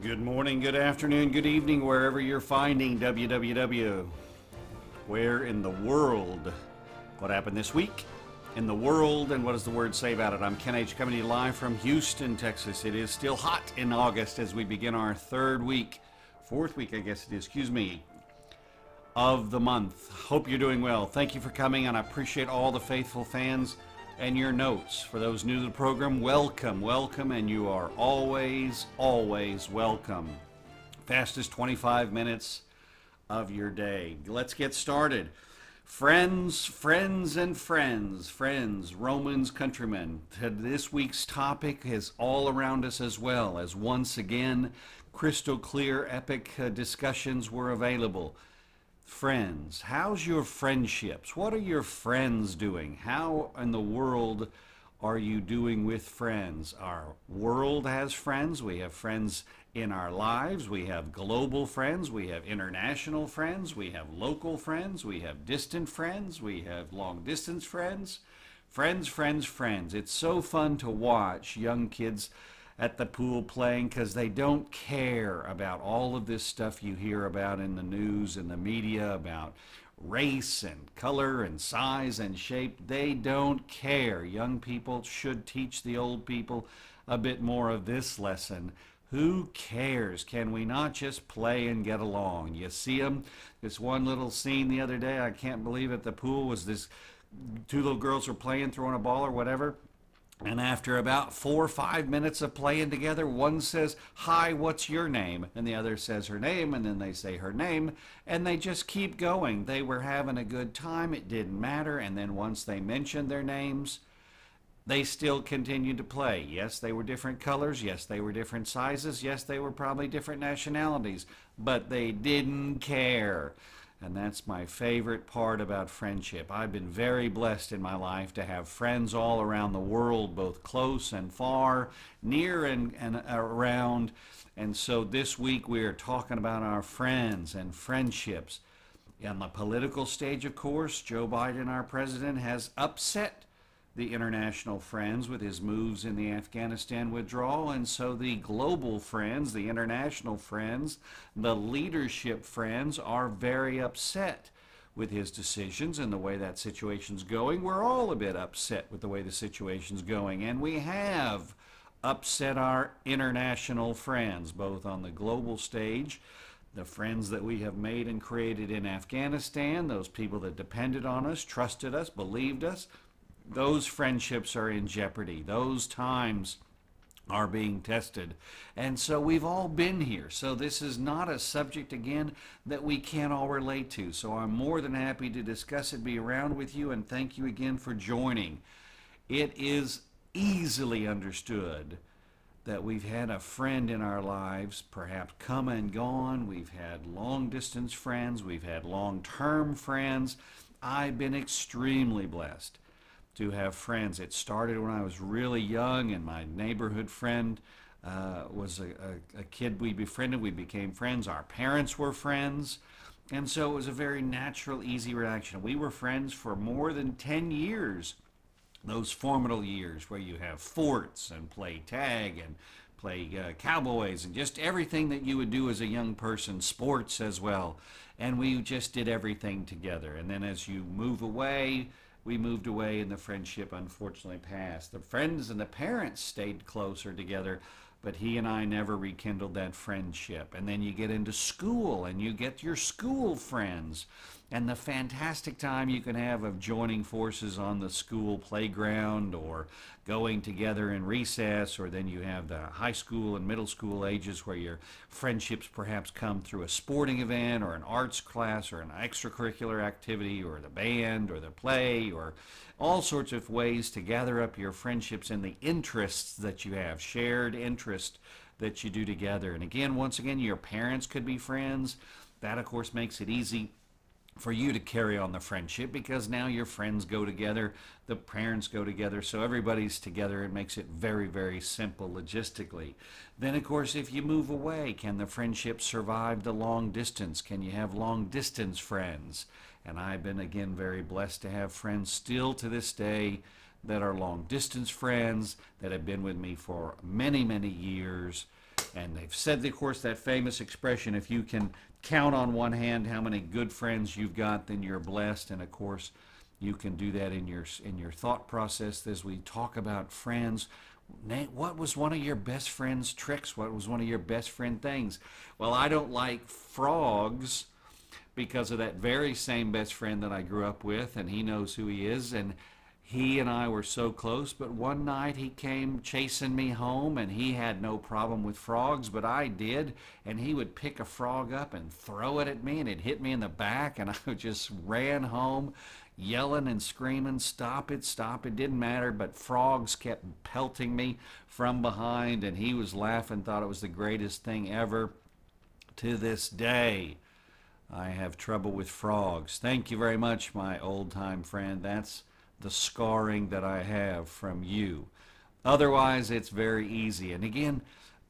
Good morning, good afternoon, good evening, wherever you're finding WWW. Where in the world? What happened this week? In the world, and what does the word say about it? I'm Ken H. coming to you live from Houston, Texas. It is still hot in August as we begin our third week, fourth week, I guess it is, excuse me, of the month. Hope you're doing well. Thank you for coming, and I appreciate all the faithful fans and your notes. For those new to the program, welcome, welcome, and you are always, always welcome. Fastest 25 minutes of your day. Let's get started. Friends, friends, and friends, friends, Romans, countrymen. This week's topic is all around us as well, as once again, crystal clear, epic uh, discussions were available. Friends, how's your friendships? What are your friends doing? How in the world are you doing with friends? Our world has friends. We have friends in our lives. We have global friends. We have international friends. We have local friends. We have distant friends. We have long distance friends. Friends, friends, friends. It's so fun to watch young kids at the pool playing because they don't care about all of this stuff you hear about in the news and the media about race and color and size and shape. They don't care. Young people should teach the old people a bit more of this lesson. Who cares? Can we not just play and get along? You see them? This one little scene the other day, I can't believe it. The pool was this two little girls were playing, throwing a ball or whatever and after about four or five minutes of playing together, one says, Hi, what's your name? And the other says her name, and then they say her name, and they just keep going. They were having a good time, it didn't matter. And then once they mentioned their names, they still continued to play. Yes, they were different colors. Yes, they were different sizes. Yes, they were probably different nationalities, but they didn't care. And that's my favorite part about friendship. I've been very blessed in my life to have friends all around the world, both close and far, near and, and around. And so this week we are talking about our friends and friendships. On the political stage, of course, Joe Biden, our president, has upset the international friends with his moves in the Afghanistan withdrawal, and so the global friends, the international friends, the leadership friends are very upset with his decisions and the way that situation's going. We're all a bit upset with the way the situation's going, and we have upset our international friends, both on the global stage the friends that we have made and created in Afghanistan, those people that depended on us, trusted us, believed us, those friendships are in jeopardy. Those times are being tested. And so we've all been here. So this is not a subject, again, that we can't all relate to. So I'm more than happy to discuss it, be around with you, and thank you again for joining. It is easily understood that we've had a friend in our lives, perhaps come and gone. We've had long distance friends, we've had long term friends. I've been extremely blessed to have friends. It started when I was really young, and my neighborhood friend uh, was a, a, a, kid we befriended. We became friends. Our parents were friends. And so it was a very natural, easy reaction. We were friends for more than 10 years, those formidable years where you have forts and play tag and play uh, cowboys and just everything that you would do as a young person, sports as well. And we just did everything together. And then as you move away, we moved away and the friendship unfortunately passed. The friends and the parents stayed closer together, but he and I never rekindled that friendship. And then you get into school and you get your school friends and the fantastic time you can have of joining forces on the school playground or going together in recess, or then you have the high school and middle school ages where your friendships perhaps come through a sporting event or an arts class or an extracurricular activity or the band or the play or all sorts of ways to gather up your friendships and the interests that you have, shared interest that you do together. And again, once again, your parents could be friends. That, of course, makes it easy for you to carry on the friendship because now your friends go together, the parents go together, so everybody's together. It makes it very, very simple logistically. Then, of course, if you move away, can the friendship survive the long distance? Can you have long distance friends? And I've been, again, very blessed to have friends still to this day that are long distance friends that have been with me for many, many years And they've said, of course, that famous expression if you can count on one hand how many good friends you've got, then you're blessed. And of course, you can do that in your in your thought process as we talk about friends. Nate, what was one of your best friend's tricks? What was one of your best friend things? Well, I don't like frogs because of that very same best friend that I grew up with, and he knows who he is, and he and I were so close, but one night he came chasing me home and he had no problem with frogs, but I did. And he would pick a frog up and throw it at me and it hit me in the back and I just ran home yelling and screaming, stop it, stop it. Didn't matter, but frogs kept pelting me from behind and he was laughing, thought it was the greatest thing ever. To this day, I have trouble with frogs. Thank you very much, my old time friend. That's the scarring that I have from you. Otherwise, it's very easy. And again,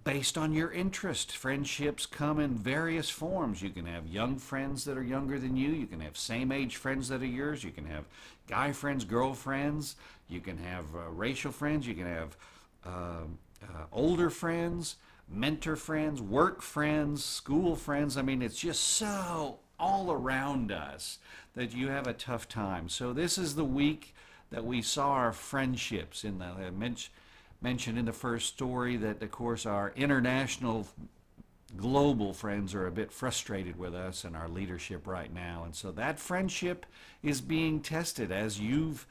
based on your interest, friendships come in various forms. You can have young friends that are younger than you. You can have same age friends that are yours. You can have guy friends, girlfriends. You can have uh, racial friends. You can have uh, uh, older friends, mentor friends, work friends, school friends. I mean, it's just so all around us that you have a tough time. So this is the week that we saw our friendships in the mentioned in the first story that of course our international global friends are a bit frustrated with us and our leadership right now. And so that friendship is being tested as you've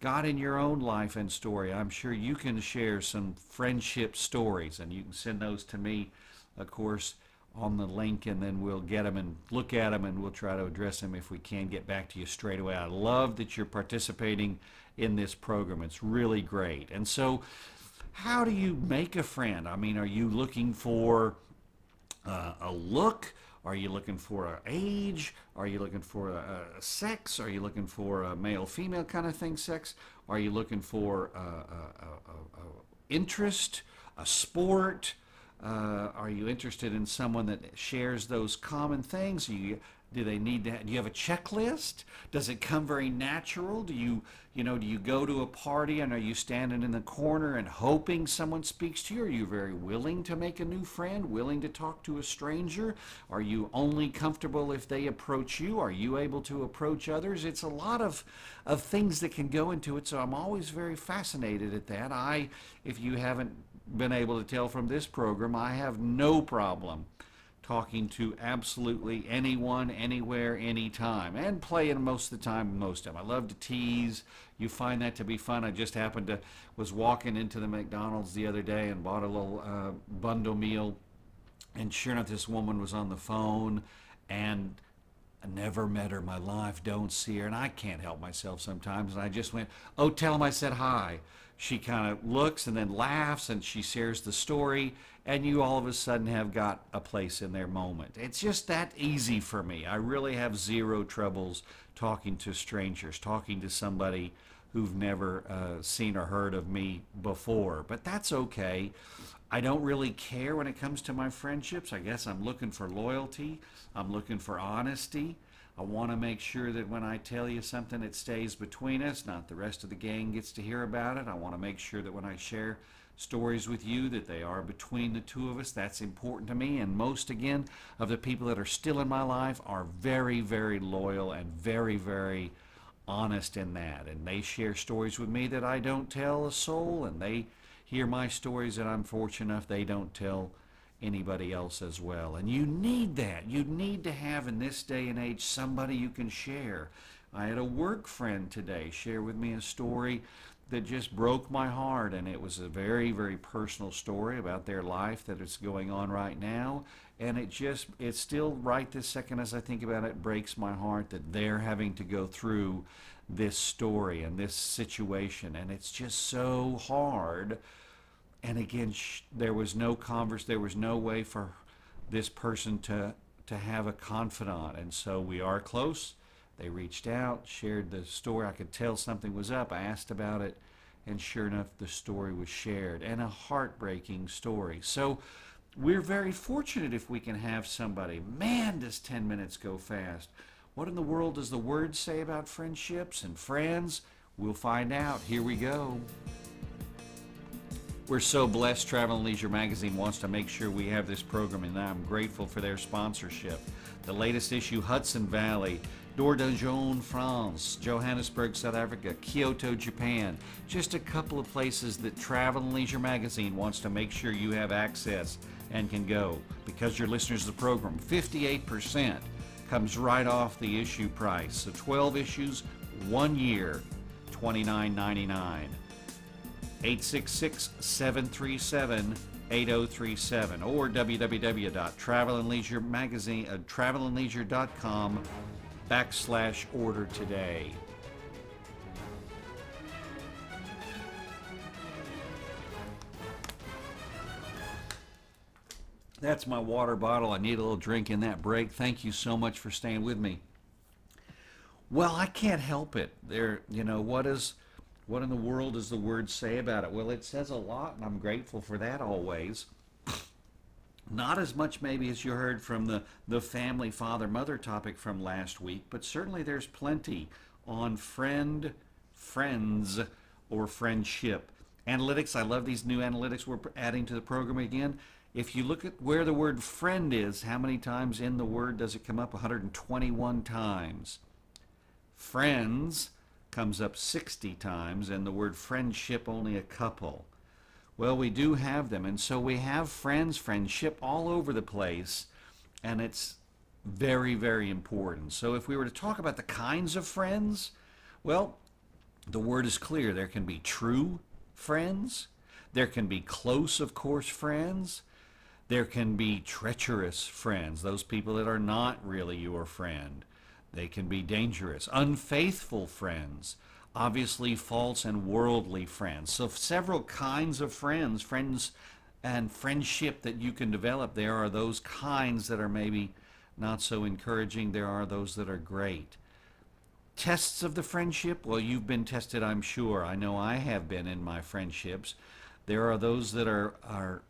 got in your own life and story. I'm sure you can share some friendship stories and you can send those to me, of course, on the link and then we'll get them and look at them and we'll try to address them if we can get back to you straight away. I love that you're participating in this program. It's really great. And so, how do you make a friend? I mean, are you looking for uh, a look? Are you looking for an age? Are you looking for a, a, sex? Are you looking for a male female kind of thing, sex? Are you looking for a, a interest, a sport? Uh, are you interested in someone that shares those common things? You, do they need to? Do you have a checklist? Does it come very natural? Do you, you know, do you go to a party and are you standing in the corner and hoping someone speaks to you? Are you very willing to make a new friend? Willing to talk to a stranger? Are you only comfortable if they approach you? Are you able to approach others? It's a lot of, of things that can go into it. So I'm always very fascinated at that. I, if you haven't been able to tell from this program, I have no problem talking to absolutely anyone, anywhere, anytime, and playing most of the time, most of them. I love to tease. You find that to be fun. I just happened to was walking into the McDonald's the other day and bought a little uh, bundle meal, and sure enough, this woman was on the phone, and I never met her in my life. Don't see her, and I can't help myself sometimes. And I just went, "Oh, tell him I said hi." She kind of looks and then laughs and she shares the story and you all of a sudden have got a place in their moment. It's just that easy for me. I really have zero troubles talking to strangers, talking to somebody who've never uh, seen or heard of me before. But that's okay. I don't really care when it comes to my friendships. I guess I'm looking for loyalty. I'm looking for honesty. I want to make sure that when I tell you something, it stays between us, not the rest of the gang gets to hear about it. I want to make sure that when I share stories with you, that they are between the two of us. That's important to me. And most, again, of the people that are still in my life are very, very loyal and very, very honest in that. And they share stories with me that I don't tell a soul, and they hear my stories that I'm fortunate enough they don't tell anybody else as well. And you need that. You need to have in this day and age somebody you can share. I had a work friend today share with me a story that just broke my heart and it was a very very personal story about their life that is going on right now and it just it's still right this second as I think about it breaks my heart that they're having to go through this story and this situation and it's just so hard and again, there was no converse. There was no way for this person to to have a confidant, and so we are close. They reached out, shared the story. I could tell something was up. I asked about it, and sure enough, the story was shared, and a heartbreaking story. So we're very fortunate if we can have somebody. Man, does 10 minutes go fast. What in the world does the word say about friendships and friends? We'll find out. Here we go. We're so blessed. Travel and Leisure Magazine wants to make sure we have this program, and I'm grateful for their sponsorship. The latest issue Hudson Valley, Dordogne, France, Johannesburg, South Africa, Kyoto, Japan. Just a couple of places that Travel and Leisure Magazine wants to make sure you have access and can go because you're listeners to the program. 58% comes right off the issue price. So 12 issues, one year, $29.99. 866 737 8037 or www.travelandleisuremagazine uh, travelandleisure.com backslash order today. That's my water bottle. I need a little drink in that break. Thank you so much for staying with me. Well, I can't help it. There, you know, what is what in the world does the word say about it? Well, it says a lot, and I'm grateful for that always. Not as much maybe as you heard from the, the family father mother topic from last week, but certainly there's plenty on friend, friends, or friendship. Analytics, I love these new analytics we're adding to the program again. If you look at where the word friend is, how many times in the word does it come up? 121 times. Friends comes up 60 times, and the word friendship only a couple. Well, we do have them, and so we have friends, friendship all over the place, and it's very, very important. So if we were to talk about the kinds of friends, well, the word is clear. There can be true friends, there can be close, of course, friends. There can be treacherous friends, those people that are not really your friend. They can be dangerous. Unfaithful friends, obviously false and worldly friends. So, several kinds of friends, friends and friendship that you can develop. There are those kinds that are maybe not so encouraging, there are those that are great. Tests of the friendship? Well, you've been tested, I'm sure. I know I have been in my friendships. There are those that are, are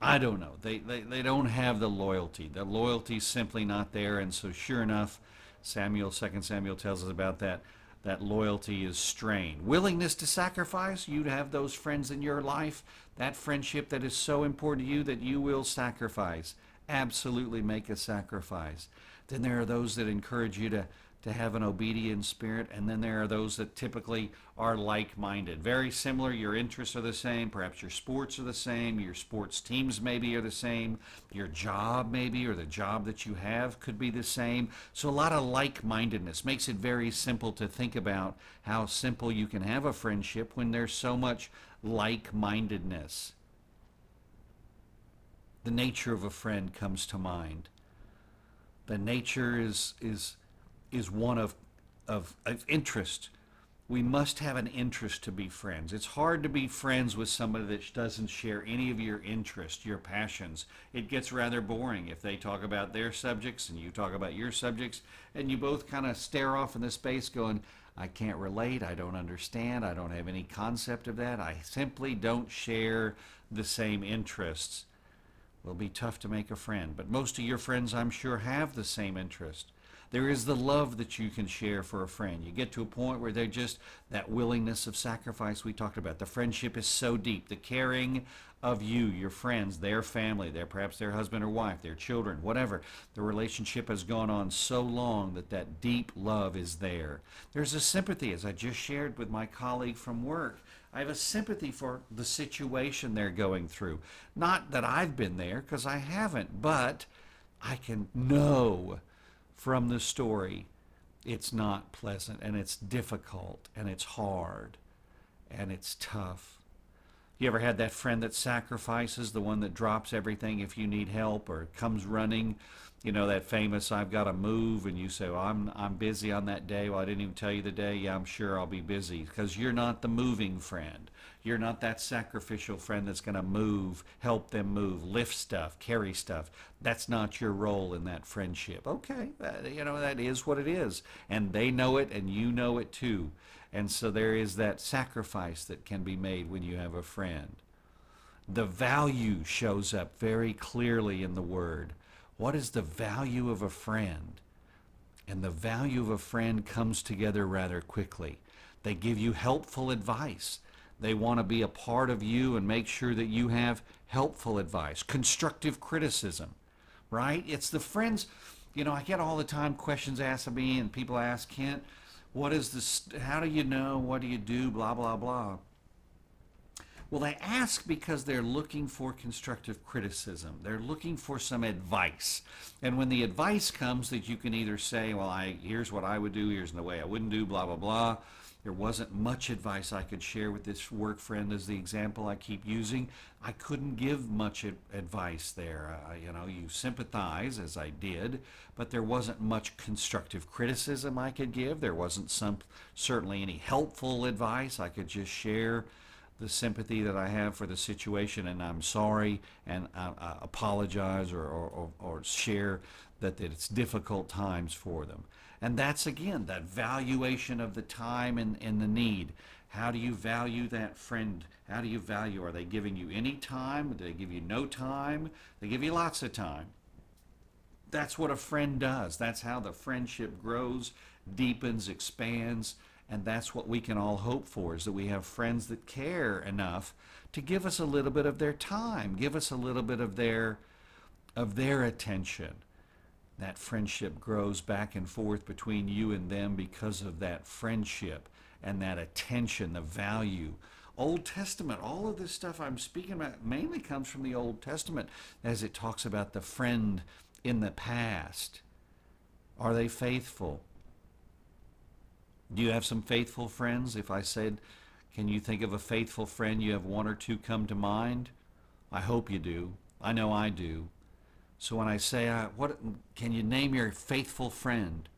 I don't know. They, they, they don't have the loyalty. The loyalty's simply not there. And so, sure enough, Samuel, Second Samuel tells us about that. That loyalty is strained. Willingness to sacrifice, you to have those friends in your life, that friendship that is so important to you that you will sacrifice. Absolutely make a sacrifice. Then there are those that encourage you to to have an obedient spirit, and then there are those that typically are like minded. Very similar, your interests are the same, perhaps your sports are the same, your sports teams maybe are the same, your job maybe, or the job that you have could be the same. So, a lot of like mindedness makes it very simple to think about how simple you can have a friendship when there's so much like mindedness. The nature of a friend comes to mind. The nature is, is is one of, of, of interest. We must have an interest to be friends. It's hard to be friends with somebody that doesn't share any of your interests, your passions. It gets rather boring if they talk about their subjects and you talk about your subjects, and you both kind of stare off in the space going, I can't relate, I don't understand, I don't have any concept of that, I simply don't share the same interests. Will be tough to make a friend, but most of your friends, I'm sure, have the same interest. There is the love that you can share for a friend. You get to a point where they're just that willingness of sacrifice we talked about. The friendship is so deep. The caring of you, your friends, their family, their perhaps their husband or wife, their children, whatever. The relationship has gone on so long that that deep love is there. There's a sympathy, as I just shared with my colleague from work. I have a sympathy for the situation they're going through. Not that I've been there, because I haven't, but I can know from the story, it's not pleasant and it's difficult and it's hard and it's tough. You ever had that friend that sacrifices, the one that drops everything if you need help or comes running? You know, that famous I've got to move, and you say, well, I'm, I'm busy on that day. Well, I didn't even tell you the day. Yeah, I'm sure I'll be busy because you're not the moving friend. You're not that sacrificial friend that's going to move, help them move, lift stuff, carry stuff. That's not your role in that friendship. Okay, that, you know, that is what it is. And they know it, and you know it too. And so there is that sacrifice that can be made when you have a friend. The value shows up very clearly in the word. What is the value of a friend? And the value of a friend comes together rather quickly. They give you helpful advice. They want to be a part of you and make sure that you have helpful advice, constructive criticism, right? It's the friends, you know, I get all the time questions asked of me and people ask, Kent, what is this, how do you know, what do you do, blah, blah, blah. Well, they ask because they're looking for constructive criticism. They're looking for some advice. And when the advice comes that you can either say, well, I, here's what I would do, here's the way I wouldn't do, blah, blah, blah. There wasn't much advice I could share with this work friend as the example I keep using. I couldn't give much advice there. Uh, you know, you sympathize as I did, but there wasn't much constructive criticism I could give. There wasn't some certainly any helpful advice I could just share the sympathy that I have for the situation, and I'm sorry and I, I apologize or, or, or, share that, that it's difficult times for them. And that's again that valuation of the time and, and the need. How do you value that friend? How do you value? Are they giving you any time? Do they give you no time? They give you lots of time. That's what a friend does. That's how the friendship grows, deepens, expands, and that's what we can all hope for is that we have friends that care enough to give us a little bit of their time, give us a little bit of their of their attention. That friendship grows back and forth between you and them because of that friendship and that attention, the value. Old Testament, all of this stuff I'm speaking about mainly comes from the Old Testament as it talks about the friend in the past. Are they faithful? Do you have some faithful friends? If I said, can you think of a faithful friend? You have one or two come to mind? I hope you do. I know I do. So when I say, uh, what, can you name your faithful friend?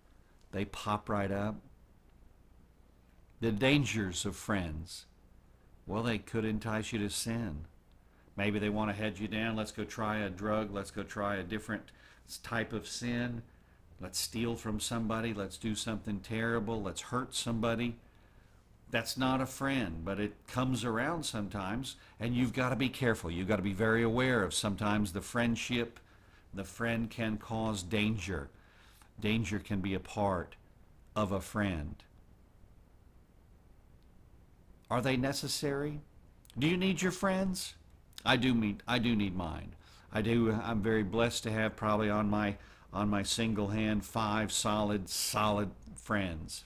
They pop right up. The dangers of friends. Well, they could entice you to sin. Maybe they want to head you down. Let's go try a drug. Let's go try a different type of sin. Let's steal from somebody. Let's do something terrible. Let's hurt somebody. That's not a friend, but it comes around sometimes, and you've got to be careful. You've got to be very aware of sometimes the friendship, the friend can cause danger. Danger can be a part of a friend. Are they necessary? Do you need your friends? I do meet I do need mine. I do I'm very blessed to have probably on my on my single hand five solid, solid friends.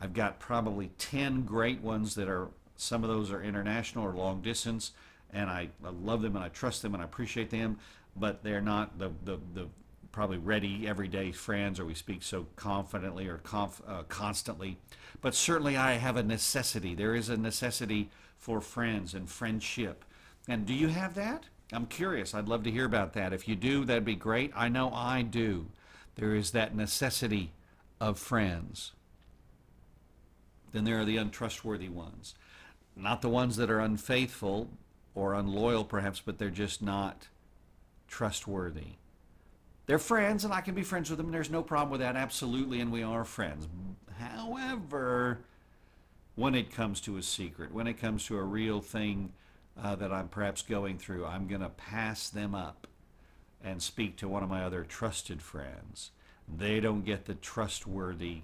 I've got probably 10 great ones that are, some of those are international or long distance, and I, I love them and I trust them and I appreciate them, but they're not the, the, the probably ready everyday friends or we speak so confidently or conf, uh, constantly. But certainly I have a necessity. There is a necessity for friends and friendship. And do you have that? I'm curious. I'd love to hear about that. If you do, that'd be great. I know I do. There is that necessity of friends. Then there are the untrustworthy ones. Not the ones that are unfaithful or unloyal, perhaps, but they're just not trustworthy. They're friends, and I can be friends with them, there's no problem with that, absolutely, and we are friends. However, when it comes to a secret, when it comes to a real thing, uh, that I'm perhaps going through, I'm going to pass them up and speak to one of my other trusted friends. They don't get the trustworthy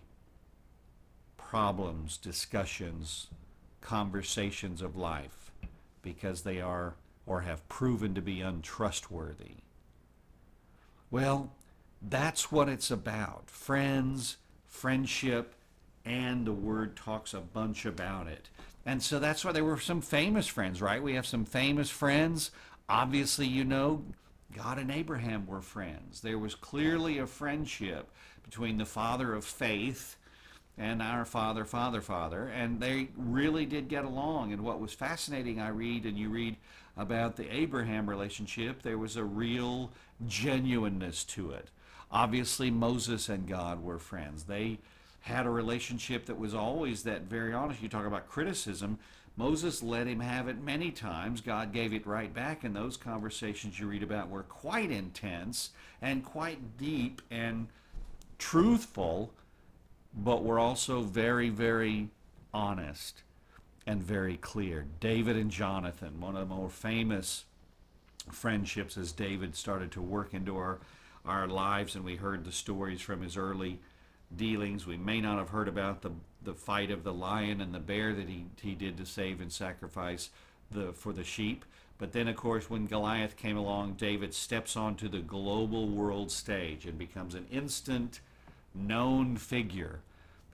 problems, discussions, conversations of life because they are or have proven to be untrustworthy. Well, that's what it's about. Friends, friendship, and the Word talks a bunch about it. And so that's why there were some famous friends, right? We have some famous friends. Obviously, you know, God and Abraham were friends. There was clearly a friendship between the father of faith and our father, father, father, and they really did get along. And what was fascinating, I read, and you read about the Abraham relationship, there was a real genuineness to it. Obviously, Moses and God were friends. They had a relationship that was always that very honest. You talk about criticism. Moses let him have it many times. God gave it right back, and those conversations you read about were quite intense and quite deep and truthful, but were also very, very honest and very clear. David and Jonathan, one of the more famous friendships as David started to work into our, our lives, and we heard the stories from his early dealings. We may not have heard about the the fight of the lion and the bear that he, he did to save and sacrifice the for the sheep. But then, of course, when Goliath came along, David steps onto the global world stage and becomes an instant known figure.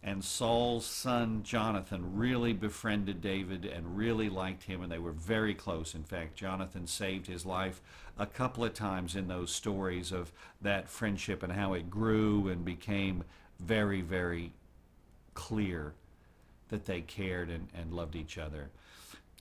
And Saul's son Jonathan really befriended David and really liked him, and they were very close. In fact, Jonathan saved his life a couple of times in those stories of that friendship and how it grew and became very, very clear that they cared and, and loved each other.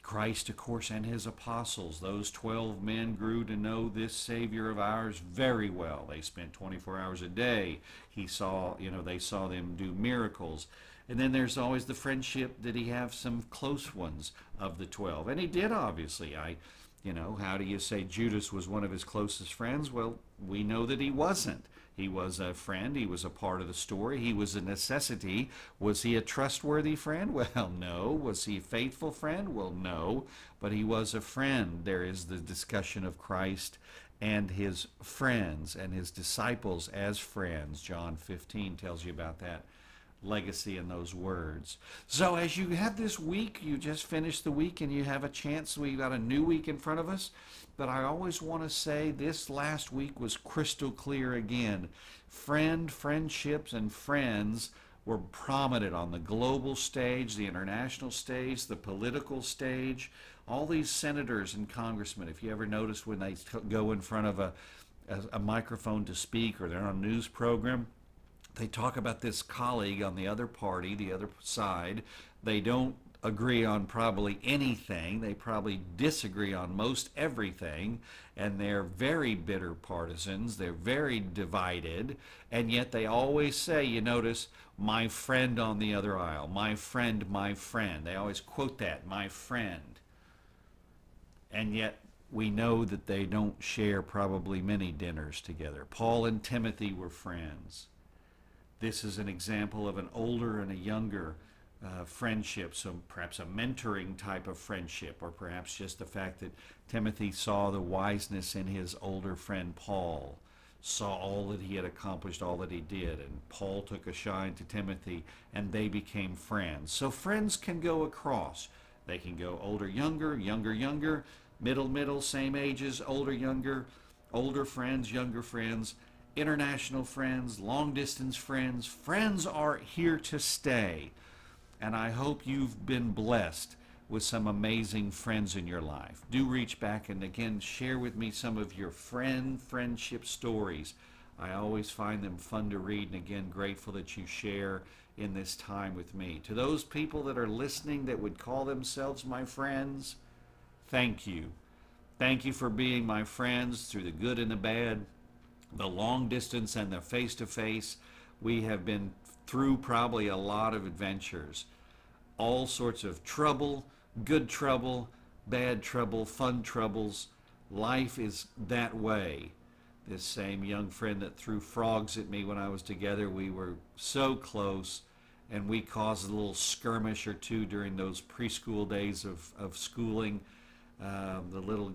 Christ, of course, and his apostles, those 12 men grew to know this Savior of ours very well. They spent 24 hours a day. He saw, you know, they saw them do miracles. And then there's always the friendship that he have some close ones of the 12. And he did, obviously. I, you know, how do you say Judas was one of his closest friends? Well, we know that he wasn't. He was a friend. He was a part of the story. He was a necessity. Was he a trustworthy friend? Well, no. Was he a faithful friend? Well, no. But he was a friend. There is the discussion of Christ and his friends and his disciples as friends. John 15 tells you about that legacy in those words. So as you have this week, you just finished the week and you have a chance. We've got a new week in front of us. But I always want to say this last week was crystal clear again. Friend, friendships, and friends were prominent on the global stage, the international stage, the political stage. All these senators and congressmen, if you ever notice when they go in front of a, a, a microphone to speak or they're on a news program, they talk about this colleague on the other party, the other side. They don't agree on probably anything. They probably disagree on most everything, and they're very bitter partisans. They're very divided, and yet they always say, you notice, my friend on the other aisle, my friend, my friend. They always quote that, my friend. And yet we know that they don't share probably many dinners together. Paul and Timothy were friends. This is an example of an older and a younger uh, friendship, so perhaps a mentoring type of friendship, or perhaps just the fact that Timothy saw the wiseness in his older friend Paul, saw all that he had accomplished, all that he did, and Paul took a shine to Timothy, and they became friends. So friends can go across. They can go older, younger, younger, younger, middle, middle, same ages, older, younger, older friends, younger friends, international friends, long distance friends. Friends are here to stay and I hope you've been blessed with some amazing friends in your life. Do reach back and again share with me some of your friend friendship stories. I always find them fun to read and again grateful that you share in this time with me. To those people that are listening that would call themselves my friends, thank you. Thank you for being my friends through the good and the bad, the long distance and the face to face. We have been through probably a lot of adventures, all sorts of trouble, good trouble, bad trouble, fun troubles. Life is that way. This same young friend that threw frogs at me when I was together, we were so close and we caused a little skirmish or two during those preschool days of, of schooling. Um, the little,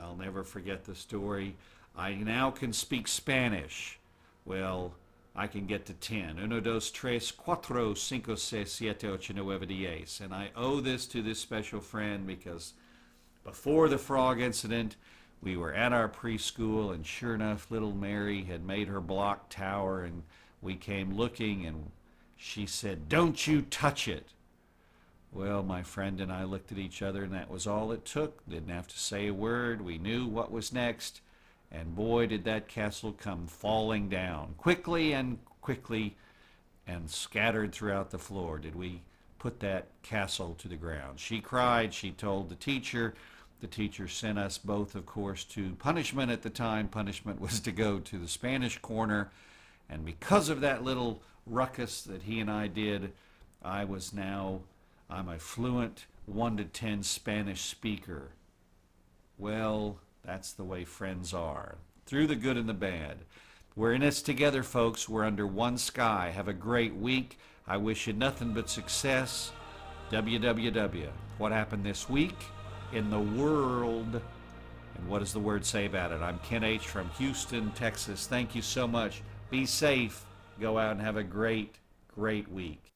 I'll never forget the story. I now can speak Spanish. Well, I can get to 10. Uno, dos, tres, cuatro, cinco, seis, siete, ocho, nueve, diez. And I owe this to this special friend because before the frog incident, we were at our preschool, and sure enough, little Mary had made her block tower, and we came looking, and she said, Don't you touch it. Well, my friend and I looked at each other, and that was all it took. Didn't have to say a word. We knew what was next. And boy, did that castle come falling down quickly and quickly and scattered throughout the floor. Did we put that castle to the ground? She cried. She told the teacher. The teacher sent us both, of course, to punishment at the time. Punishment was to go to the Spanish corner. And because of that little ruckus that he and I did, I was now, I'm a fluent 1 to 10 Spanish speaker. Well, that's the way friends are, through the good and the bad. We're in this together, folks. We're under one sky. Have a great week. I wish you nothing but success. www. What happened this week in the world? And what does the word say about it? I'm Ken H. from Houston, Texas. Thank you so much. Be safe. Go out and have a great, great week.